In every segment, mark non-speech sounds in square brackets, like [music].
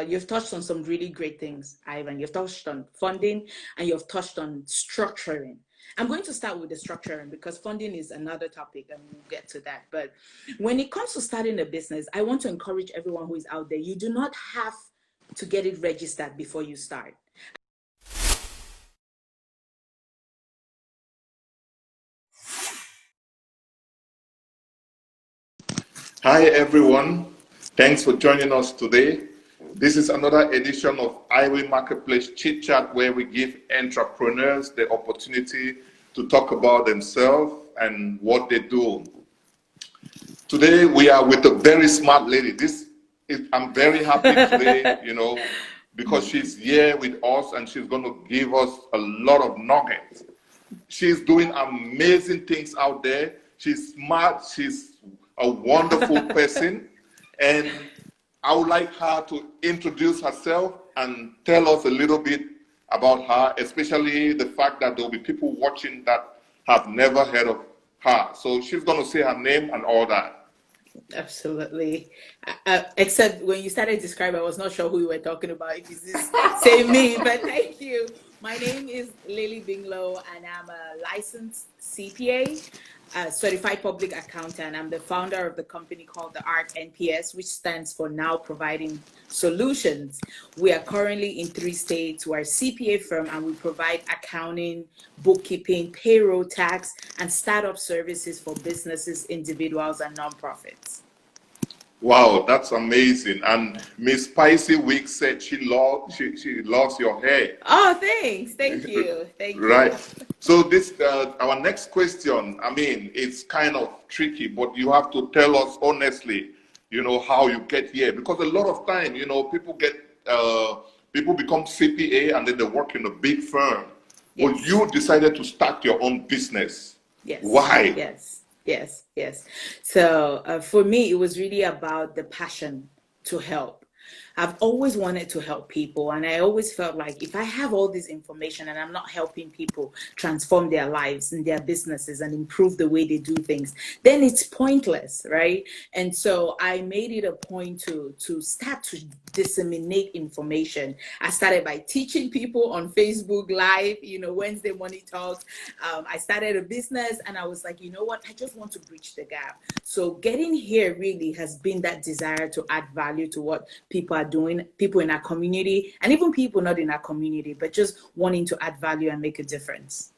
uh, you've touched on some really great things, Ivan. You've touched on funding and you've touched on structuring. I'm going to start with the structuring because funding is another topic and we'll get to that. But when it comes to starting a business, I want to encourage everyone who is out there you do not have to get it registered before you start. Hi, everyone. Thanks for joining us today. This is another edition of Highway Marketplace Chit Chat where we give entrepreneurs the opportunity to talk about themselves and what they do. Today, we are with a very smart lady. This is, I'm very happy today, [laughs] you know, because she's here with us and she's going to give us a lot of nuggets. She's doing amazing things out there. She's smart. She's a wonderful [laughs] person. And I would like her to introduce herself and tell us a little bit about her, especially the fact that there will be people watching that have never heard of her. So she's going to say her name and all that. Absolutely. Uh, except when you started describing, I was not sure who you were talking about. If this [laughs] same me, but thank you. My name is Lily Binglow, and I'm a licensed CPA a certified public accountant. I'm the founder of the company called the ARC NPS, which stands for Now Providing Solutions. We are currently in three states. We're a CPA firm and we provide accounting, bookkeeping, payroll tax, and startup services for businesses, individuals, and nonprofits. Wow, that's amazing. And Miss Spicy Week said she loves she, she loves your hair. Oh, thanks. Thank you. [laughs] Thank you. Right. So this uh, our next question. I mean, it's kind of tricky, but you have to tell us honestly. You know how you get here because a lot of time, you know, people get uh, people become CPA and then they work in a big firm. Yes. But you decided to start your own business. Yes. Why? Yes yes yes. So uh, for me it was really about the passion to help I've always wanted to help people, and I always felt like if I have all this information and I'm not helping people transform their lives and their businesses and improve the way they do things, then it's pointless, right? And so I made it a point to to start to disseminate information. I started by teaching people on Facebook Live, you know, Wednesday morning talks. Um, I started a business, and I was like, you know what? I just want to bridge the gap. So getting here really has been that desire to add value to what people are doing, people in our community, and even people not in our community, but just wanting to add value and make a difference.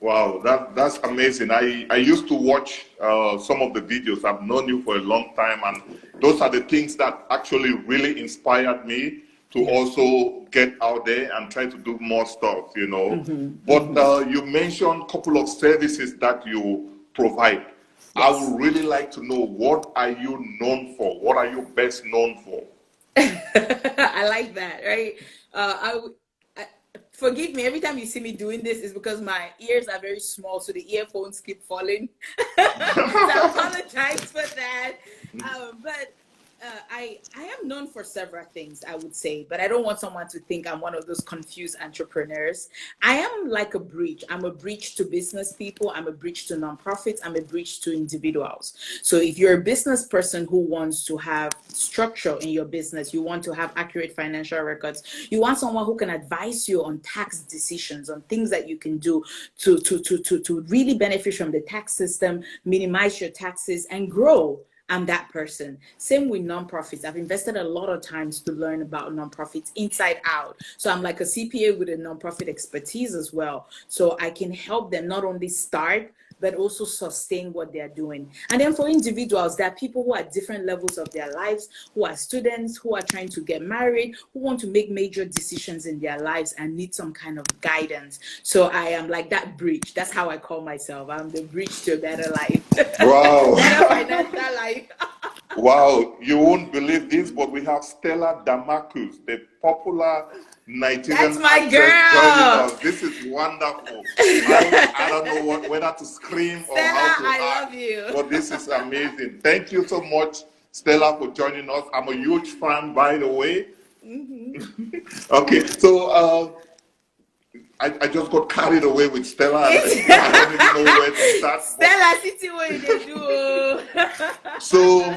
Wow, that that's amazing. I, I used to watch uh, some of the videos. I've known you for a long time, and those are the things that actually really inspired me to yes. also get out there and try to do more stuff, you know. Mm-hmm. But uh, you mentioned a couple of services that you provide. Yes. I would really like to know what are you known for? What are you best known for? [laughs] I like that, right? Uh, I, I, forgive me every time you see me doing this is because my ears are very small, so the earphones keep falling. [laughs] so I apologize for that. [laughs] Um, but uh, I I known for several things, I would say, but I don't want someone to think I'm one of those confused entrepreneurs. I am like a bridge. I'm a bridge to business people. I'm a bridge to nonprofits. I'm a bridge to individuals. So if you're a business person who wants to have structure in your business, you want to have accurate financial records, you want someone who can advise you on tax decisions, on things that you can do to to to to, to really benefit from the tax system, minimize your taxes, and grow I'm that person. Same with nonprofits. I've invested a lot of times to learn about nonprofits inside out. So I'm like a CPA with a nonprofit expertise as well. So I can help them not only start, but also sustain what they're doing. And then for individuals, there are people who are at different levels of their lives, who are students, who are trying to get married, who want to make major decisions in their lives and need some kind of guidance. So I am like that bridge. That's how I call myself. I'm the bridge to a better life. [laughs] Wow. better financial life. wow. You won't believe this, but we have Stella Damasus, the popular Nigerian That's my girl. This is wonderful. I, I, don't know what, whether to scream or how to I act, love you. but this is amazing. Thank you so much, Stella, for joining us. I'm a huge fan, by the way. Mm-hmm. [laughs] okay, so uh, I, I just got carried away with Stella. [laughs] I don't even know where to start. Stella, city what you do. [laughs] so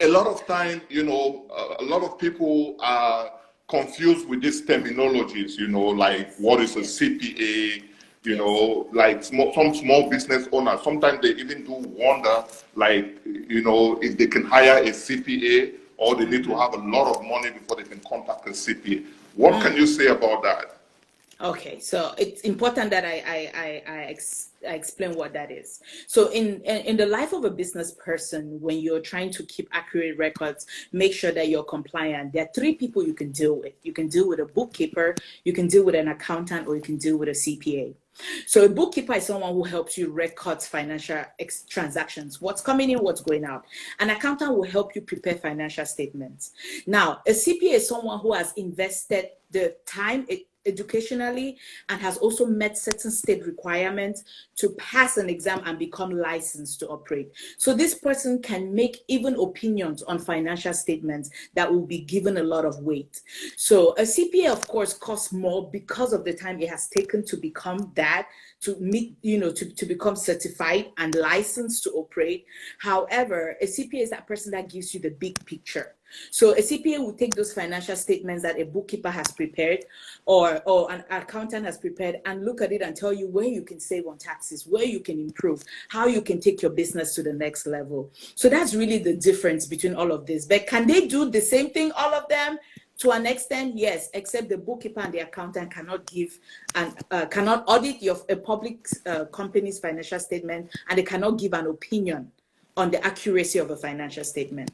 a lot of time, you know, uh, a lot of people are confused with these terminologies, you know, like what is a CPA, you know, like small, some small business owners, sometimes they even do wonder, like, you know, if they can hire a CPA or they need to mm-hmm. have a lot of money before they can contact a CPA. What can mm. you say about that? Okay, so it's important that I I I, I, ex, I explain what that is. So in, in the life of a business person, when you're trying to keep accurate records, make sure that you're compliant. There are three people you can deal with. You can deal with a bookkeeper, you can deal with an accountant, or you can deal with a CPA. So a bookkeeper is someone who helps you record financial ex- transactions, what's coming in, what's going out. An accountant will help you prepare financial statements. Now, a CPA is someone who has invested the time, it, educationally and has also met certain state requirements to pass an exam and become licensed to operate. So this person can make even opinions on financial statements that will be given a lot of weight. So a CPA, of course, costs more because of the time it has taken to become that, to meet, you know, to, to become certified and licensed to operate. However, a CPA is that person that gives you the big picture. So a CPA will take those financial statements that a bookkeeper has prepared or, or an accountant has prepared and look at it and tell you where you can save on taxes, where you can improve, how you can take your business to the next level. So that's really the difference between all of this. But can they do the same thing, all of them? To an extent, yes, except the bookkeeper and the accountant cannot give and uh, cannot audit your a public uh, company's financial statement, and they cannot give an opinion on the accuracy of a financial statement.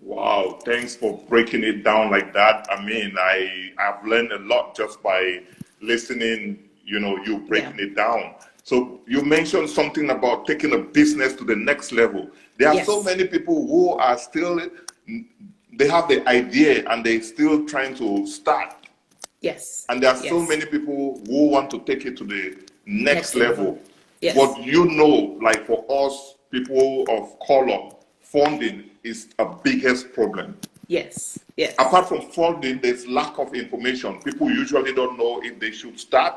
Wow, thanks for breaking it down like that. I mean, I I've learned a lot just by listening, you know, you breaking yeah. it down. So you mentioned something about taking a business to the next level. There are yes. so many people who are still they have the idea and they're still trying to start. Yes. And there are yes. so many people who want to take it to the next, next level. level. Yes. What you know, like for us people of color, funding is a biggest problem. Yes. Yes. Apart from funding, there's lack of information. People usually don't know if they should start.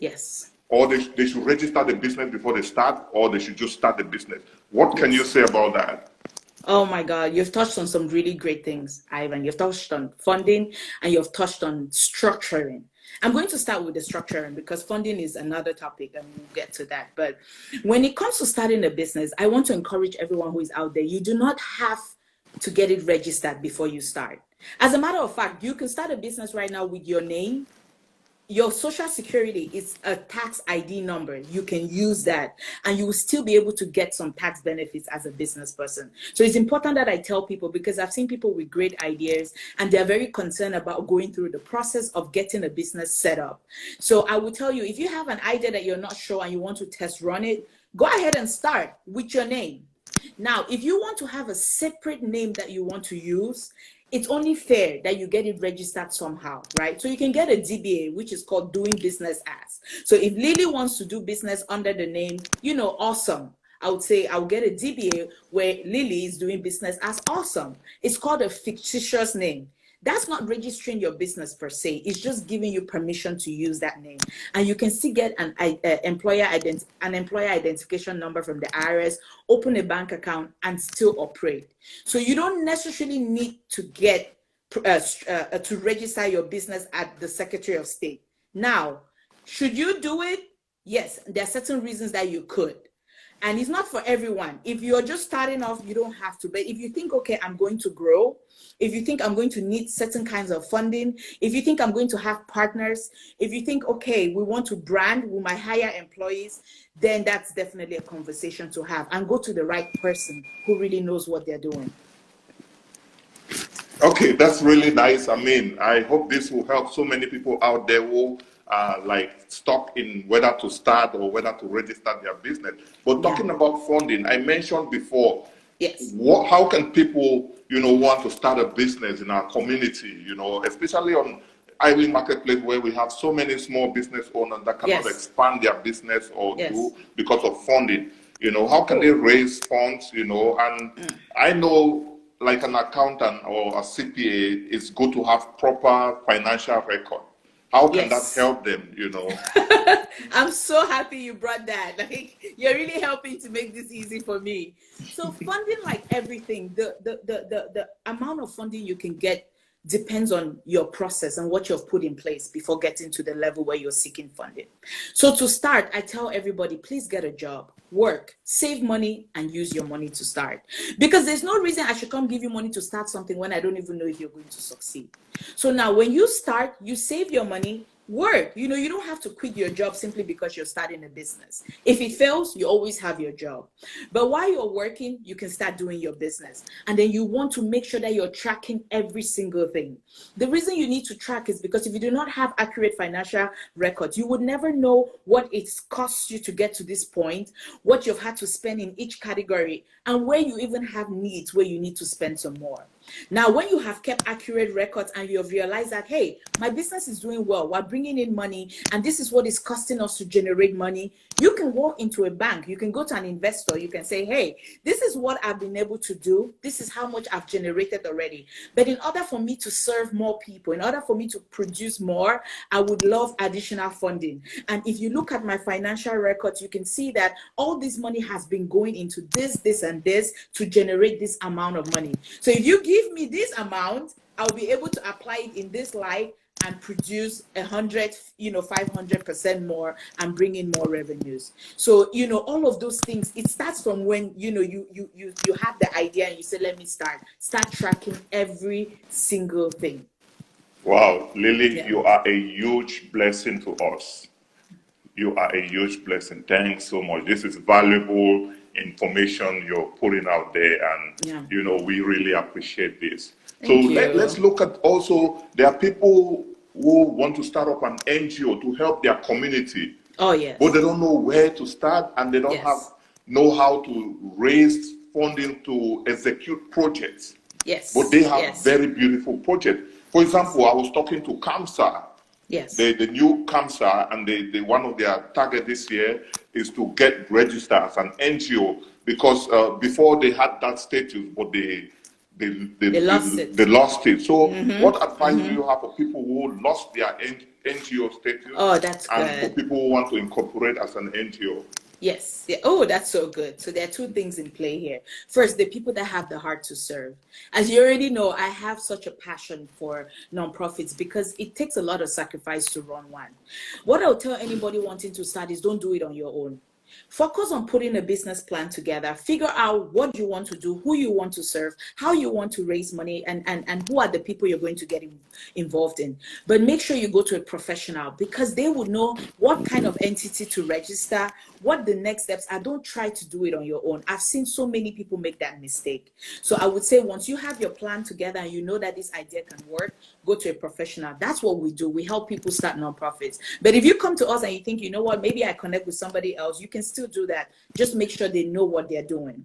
Yes. Or they, they should register the business before they start, or they should just start the business. What can you say about that? Oh my God, you've touched on some really great things, Ivan. You've touched on funding and you've touched on structuring. I'm going to start with the structuring because funding is another topic and we'll get to that. But when it comes to starting a business, I want to encourage everyone who is out there you do not have to get it registered before you start. As a matter of fact, you can start a business right now with your name your social security is a tax ID number. You can use that and you will still be able to get some tax benefits as a business person. So it's important that I tell people because I've seen people with great ideas and they're very concerned about going through the process of getting a business set up. So I will tell you if you have an idea that you're not sure and you want to test run it, go ahead and start with your name. Now, if you want to have a separate name that you want to use, it's only fair that you get it registered somehow, right? So you can get a DBA, which is called doing business as. So if Lily wants to do business under the name, you know, awesome. I would say I'll get a DBA where Lily is doing business as awesome. It's called a fictitious name. That's not registering your business per se. It's just giving you permission to use that name, and you can still get an uh, employer ident- an employer identification number from the IRS, open a bank account, and still operate. So you don't necessarily need to get uh, uh, to register your business at the Secretary of State. Now, should you do it? Yes, there are certain reasons that you could and it's not for everyone. If you're just starting off you don't have to. But if you think okay i'm going to grow if you think i'm going to need certain kinds of funding if you think i'm going to have partners if you think okay we want to brand we might hire employees then that's definitely a conversation to have and go to the right person who really knows what they're doing. Okay that's really nice. I mean i hope this will help so many people out there who uh, like stuck in whether to start or whether to register their business. But talking yeah. about funding, I mentioned before. Yes. What, how can people, you know, want to start a business in our community? You know, especially on Iwin Marketplace where we have so many small business owners that cannot yes. expand their business or yes. do because of funding. You know, how can they raise funds? You know, and mm. I know like an accountant or a CPA, it's good to have proper financial record How can Yes. that help them? You know. [laughs] I'm so happy you brought that. [laughs] Like you're really helping to make this easy for me. So funding like everything, the the the the, the amount of funding you can get depends on your process and what you've put in place before getting to the level where you're seeking funding. So to start, I tell everybody, please get a job, work, save money, and use your money to start. Because there's no reason I should come give you money to start something when I don't even know if you're going to succeed. So now when you start, you save your money, work. You know, you don't have to quit your job simply because you're starting a business. If it fails, you always have your job. But while you're working, you can start doing your business. And then you want to make sure that you're tracking every single thing. The reason you need to track is because if you do not have accurate financial records, you would never know what it costs you to get to this point, what you've had to spend in each category, and where you even have needs where you need to spend some more. Now, when you have kept accurate records and you have realized that, hey, my business is doing well, we're bringing in money, and this is what is costing us to generate money, you can walk into a bank, you can go to an investor, you can say, hey, this is what I've been able to do, this is how much I've generated already. But in order for me to serve more people, in order for me to produce more, I would love additional funding. And if you look at my financial records, you can see that all this money has been going into this, this, and this to generate this amount of money. So if you give me this amount, I'll be able to apply it in this life and produce a hundred, you know, 500% more and bring in more revenues. So, you know, all of those things, it starts from when, you know, you, you, you, you have the idea and you say, let me start, start tracking every single thing. Wow, Lily, Yeah. you are a huge blessing to us. You are a huge blessing. Thanks so much. This is valuable information you're putting out there, and Yeah. you know we really appreciate this. Thank so let, let's look at also there are people who want to start up an NGO to help their community, Oh, yes. but they don't know where to start and they don't Yes. have know how to raise funding to execute projects. Yes. But they have yes. very beautiful projects. For example, I was talking to CAMSA, yes. the, the new CAMSA, and the, the, one of their target this year is to get registered as an NGO because uh, before they had that status, but they they, they, They lost it. Mm-hmm. They lost it. So, what advice do you have for people who lost their NGO status Oh, that's and for people who want to incorporate as an NGO? Yes. Yeah. Oh, that's so good. So there are two things in play here. First, the people that have the heart to serve. As you already know, I have such a passion for nonprofits because it takes a lot of sacrifice to run one. What I'll tell anybody wanting to start is don't do it on your own. Focus on putting a business plan together. Figure out what you want to do, who you want to serve, how you want to raise money, and, and, and who are the people you're going to get in- involved in. But make sure you go to a professional because they would know what kind of entity to register, what the next steps are. Don't try to do it on your own. I've seen so many people make that mistake. So I would say once you have your plan together and you know that this idea can work, go to a professional. That's what we do. We help people start nonprofits. But if you come to us and you think, you know what, maybe I connect with somebody else, you can still do that. Just make sure they know what they're doing.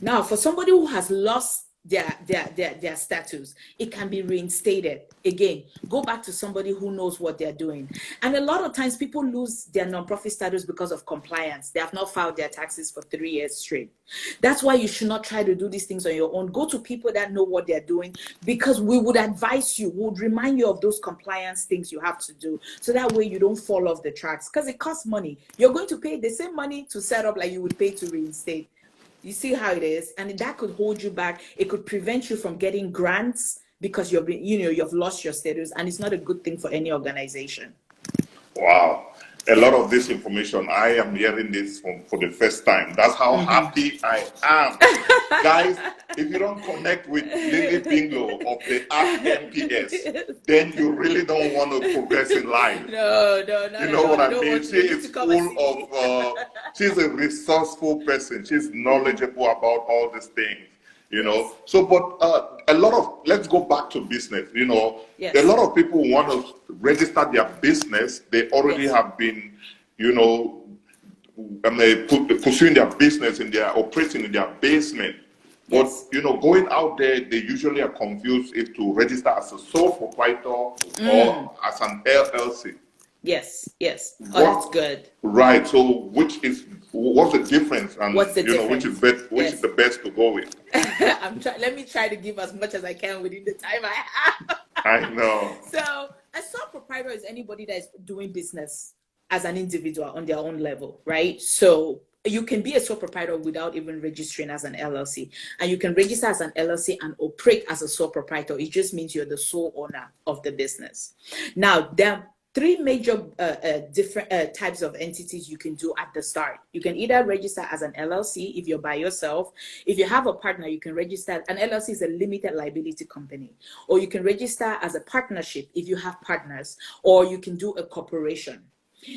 Now, for somebody who has lost their their their, their status, it can be reinstated. Again, go back to somebody who knows what they're doing. And a lot of times people lose their nonprofit status because of compliance. They have not filed their taxes for three years straight. That's why you should not try to do these things on your own. Go to people that know what they're doing because we would advise you, would remind you of those compliance things you have to do. So that way you don't fall off the tracks because it costs money. You're going to pay the same money to set up like you would pay to reinstate. You see how it is, and that could hold you back. It could prevent you from getting grants because you've been, you know, you've lost your status, and it's not a good thing for any organization. Wow. A lot of this information, I am hearing this from, for the first time. That's how Mm-hmm. happy I am. [laughs] Guys, if you don't connect with Lily Bingo of the Ask MPS, then you really don't want to progress in life. No, no, no. You know what I mean? She is full of, uh, she's a resourceful person. She's knowledgeable about all these things, you know. So, but uh, a lot of, let's go back to business, you know. Yes. A lot of people want to register their business. They already Yes. have been, you know, and they put, pursuing their business and they are operating in their basement. But Yes. you know, going out there, they usually are confused if to register as a sole proprietor Mm. or as an LLC. Yes, yes. Oh, What- that's good. Right. So, which is what's the difference, and What's the you know which is best, which Yes. is the best to go with? [laughs] I'm try- Let me try to give as much as I can within the time I have. I know. [laughs] So, a sole proprietor is anybody that is doing business as an individual on their own level, right? So you can be a sole proprietor without even registering as an LLC. And you can register as an LLC and operate as a sole proprietor. It just means you're the sole owner of the business. Now, there three major uh, uh, different uh, types of entities you can do at the start. You can either register as an LLC if you're by yourself. If you have a partner, you can register. An LLC is a limited liability company, or you can register as a partnership if you have partners, or you can do a corporation.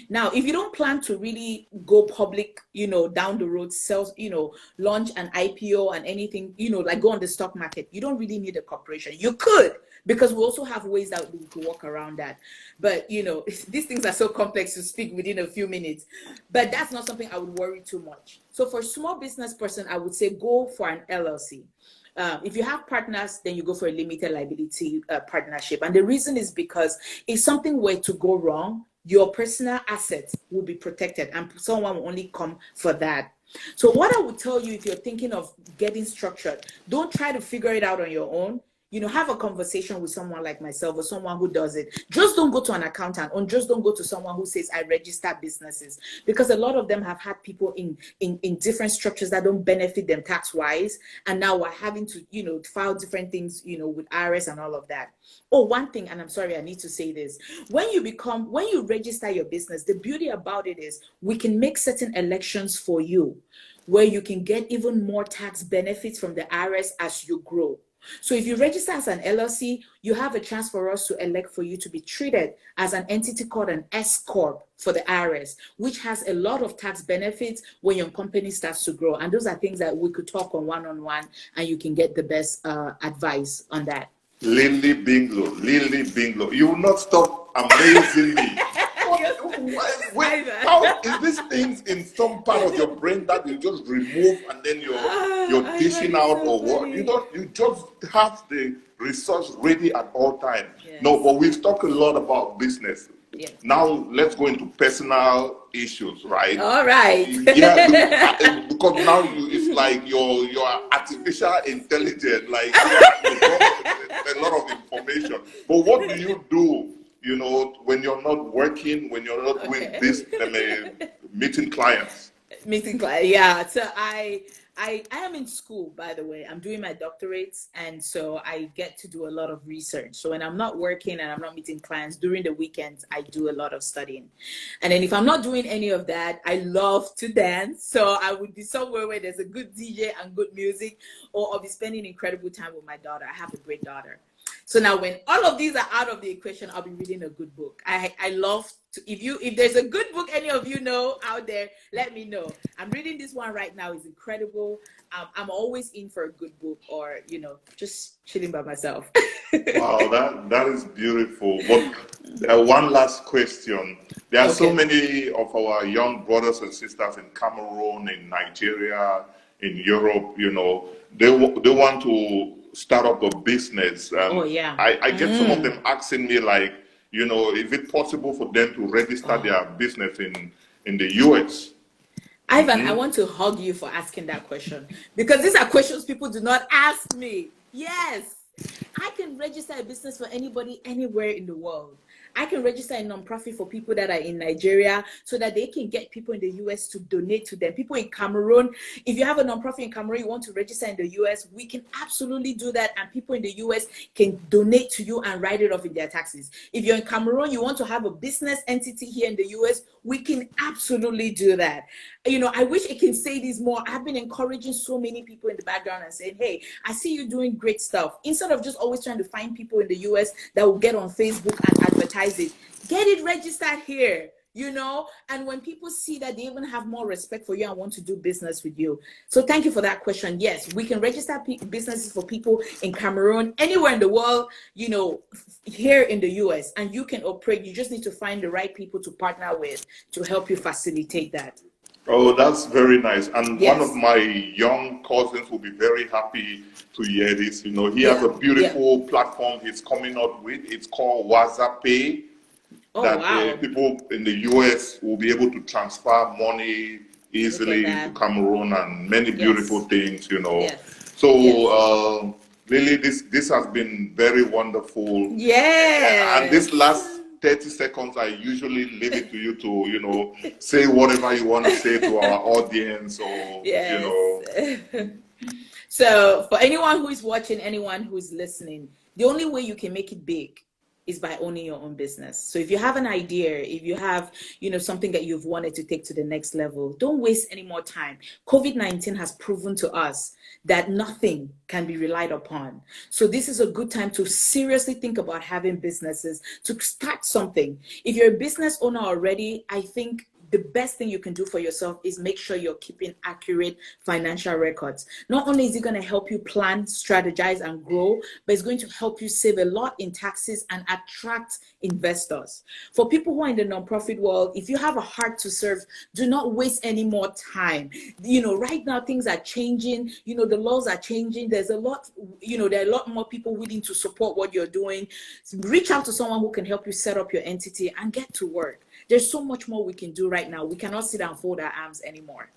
Now, if you don't plan to really go public, you know, down the road, sell, you know, launch an IPO and anything, you know, like go on the stock market, you don't really need a corporation. You could, because we also have ways that we can work around that. But you know, [laughs] these things are so complex to speak within a few minutes. But that's not something I would worry too much. So for small business person, I would say go for an LLC. Um, if you have partners, then you go for a limited liability uh, partnership. And the reason is because if something were to go wrong, your personal assets will be protected and someone will only come for that. So what I would tell you if you're thinking of getting structured, don't try to figure it out on your own you know have a conversation with someone like myself or someone who does it. Just don't go to an accountant or just don't go to someone who says i register businesses. Because a lot of them have had people in in, in different structures that don't benefit them tax wise and now we're having to you know file different things you know with irs and all of that. Oh one thing and i'm sorry i need to say this. When you become when you register your business the beauty about it is we can make certain elections for you where you can get even more tax benefits from the irs as you grow so if you register as an LLC, you have a chance for us to elect for you to be treated as an entity called an S Corp for the IRS, which has a lot of tax benefits when your company starts to grow. And those are things that we could talk on one-on-one and you can get the best uh, advice on that. Lily Binglow, Lily Binglow, you will not stop amazing me. [laughs] Wait, how is this things in some part of your brain that you just remove and then you're ah, you're dishing out or what? You don't you just have the resource ready at all times. Yes. No, but we've talked a lot about business. Yes. Now let's go into personal issues, right? All right. yeah, [laughs] because now you, it's like you're you're artificial intelligence, like a lot of information. But what do you do you know, when you're not working, when you're not doing this, uh, meeting clients. Meeting clients, yeah. So I, I, I am in school, by the way. I'm doing my doctorates, and so I get to do a lot of research. So when I'm not working and I'm not meeting clients during the weekends, I do a lot of studying. And then if I'm not doing any of that, I love to dance. So I would be somewhere where there's a good DJ and good music, or I'll be spending incredible time with my daughter. I have a great daughter. So now when all of these are out of the equation, I'll be reading a good book. I I love to if you if there's a good book any of you know out there, let me know. I'm reading this one right now. It's incredible. Um, I'm always in for a good book or you know, just chilling by myself. [laughs] wow, that that is beautiful. But uh, one last question. There are okay. so many of our young brothers and sisters in Cameroon, in Nigeria, in Europe, you know, they they want to start up a business. Um, oh yeah. I, I get mm. some of mm. them asking me like, you know, is it possible for them to register oh. their business in in the US? Ivan, mm-hmm. I want to hug you for asking that question because these are questions people do not ask me. Yes, I can register a business for anybody anywhere in the world. I can register a nonprofit for people that are in Nigeria so that they can get people in the US to donate to them. People in Cameroon, if you have a nonprofit in Cameroon, you want to register in the US, we can absolutely do that. And people in the US can donate to you and write it off in their taxes. If you're in Cameroon, you want to have a business entity here in the US, we can absolutely do that. You know, I wish I can say this more. I've been encouraging so many people in the background and saying, hey, I see you doing great stuff. Instead of just always trying to find people in the US that will get on Facebook and advertise it, get it registered here you know? And when people see that they even have more respect for you and want to do business with you. So thank you for that question. Yes we can register businesses for people in cameroon anywhere in the world you know here in the us and you can operate. You just need to find the right people to partner with to help you facilitate that Oh, that's very nice. And yes. one of my young cousins will be very happy to hear this. You know, he yeah. has a beautiful yeah. platform he's coming up with. It's called WhatsApp Oh, that wow. uh, people in the US will be able to transfer money easily to Cameroon and many beautiful yes. things, you know. Yes. So. Uh, really, this this has been very wonderful. Yeah. And this last 30 seconds, I usually leave it to you to, you know, say whatever you want to say to our audience or, Yes. you know. [laughs] so for anyone who is watching, anyone who is listening, the only way you can make it big is by owning your own business. So if you have an idea, if you have, you know, something that you've wanted to take to the next level, don't waste any more time. COVID-19 has proven to us that nothing can be relied upon. So this is a good time to seriously think about having businesses, to start something. If you're a business owner already, I think the best thing you can do for yourself is make sure you're keeping accurate financial records. Not only is it going to help you plan, strategize, and grow, but it's going to help you save a lot in taxes and attract investors. For people who are in the nonprofit world, if you have a heart to serve, do not waste any more time. You know, right now things are changing, you know, the laws are changing. There's a lot, you know, there are a lot more people willing to support what you're doing. Reach out to someone who can help you set up your entity and get to work. There's so much more we can do right now. We cannot sit and fold our arms anymore.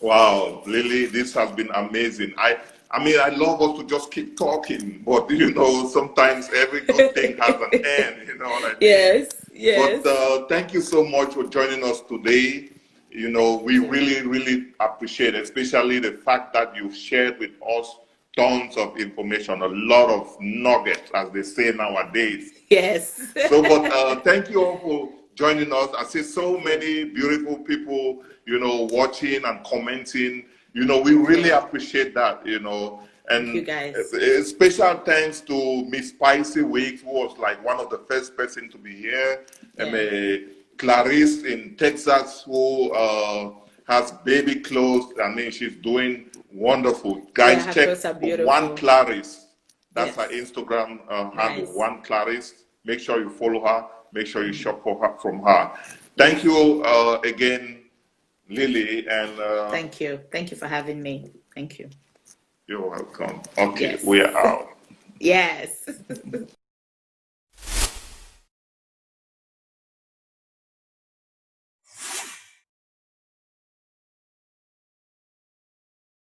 Wow, Lily, this has been amazing. I, I mean, I love us to just keep talking, but you know, sometimes every good thing has an [laughs] end. You know what I mean? Yes, yes. But uh, thank you so much for joining us today. You know, we really, really appreciate, it, especially the fact that you've shared with us tons of information, a lot of nuggets, as they say nowadays. yes. So, but [laughs] uh, thank you all for joining us. I see so many beautiful people, you know, watching and commenting. You know, we really appreciate that, you know. And you, guys. a- a special thanks to Miss Spicy Weeks, who was like one of the first person to be here. And uh, Clarice in Texas, who uh, has baby clothes. I mean, she's doing wonderful. Guys, her check clothes are beautiful. one Clarice. That's Yes. her Instagram uh, handle, Nice. one Clarice. Make sure you follow her. Make sure you shop for her, from her. Thank you uh, again, Lily, and uh, Thank you. Thank you for having me. Thank you. you're welcome. Okay, Yes. we are out. [laughs] Yes. [laughs]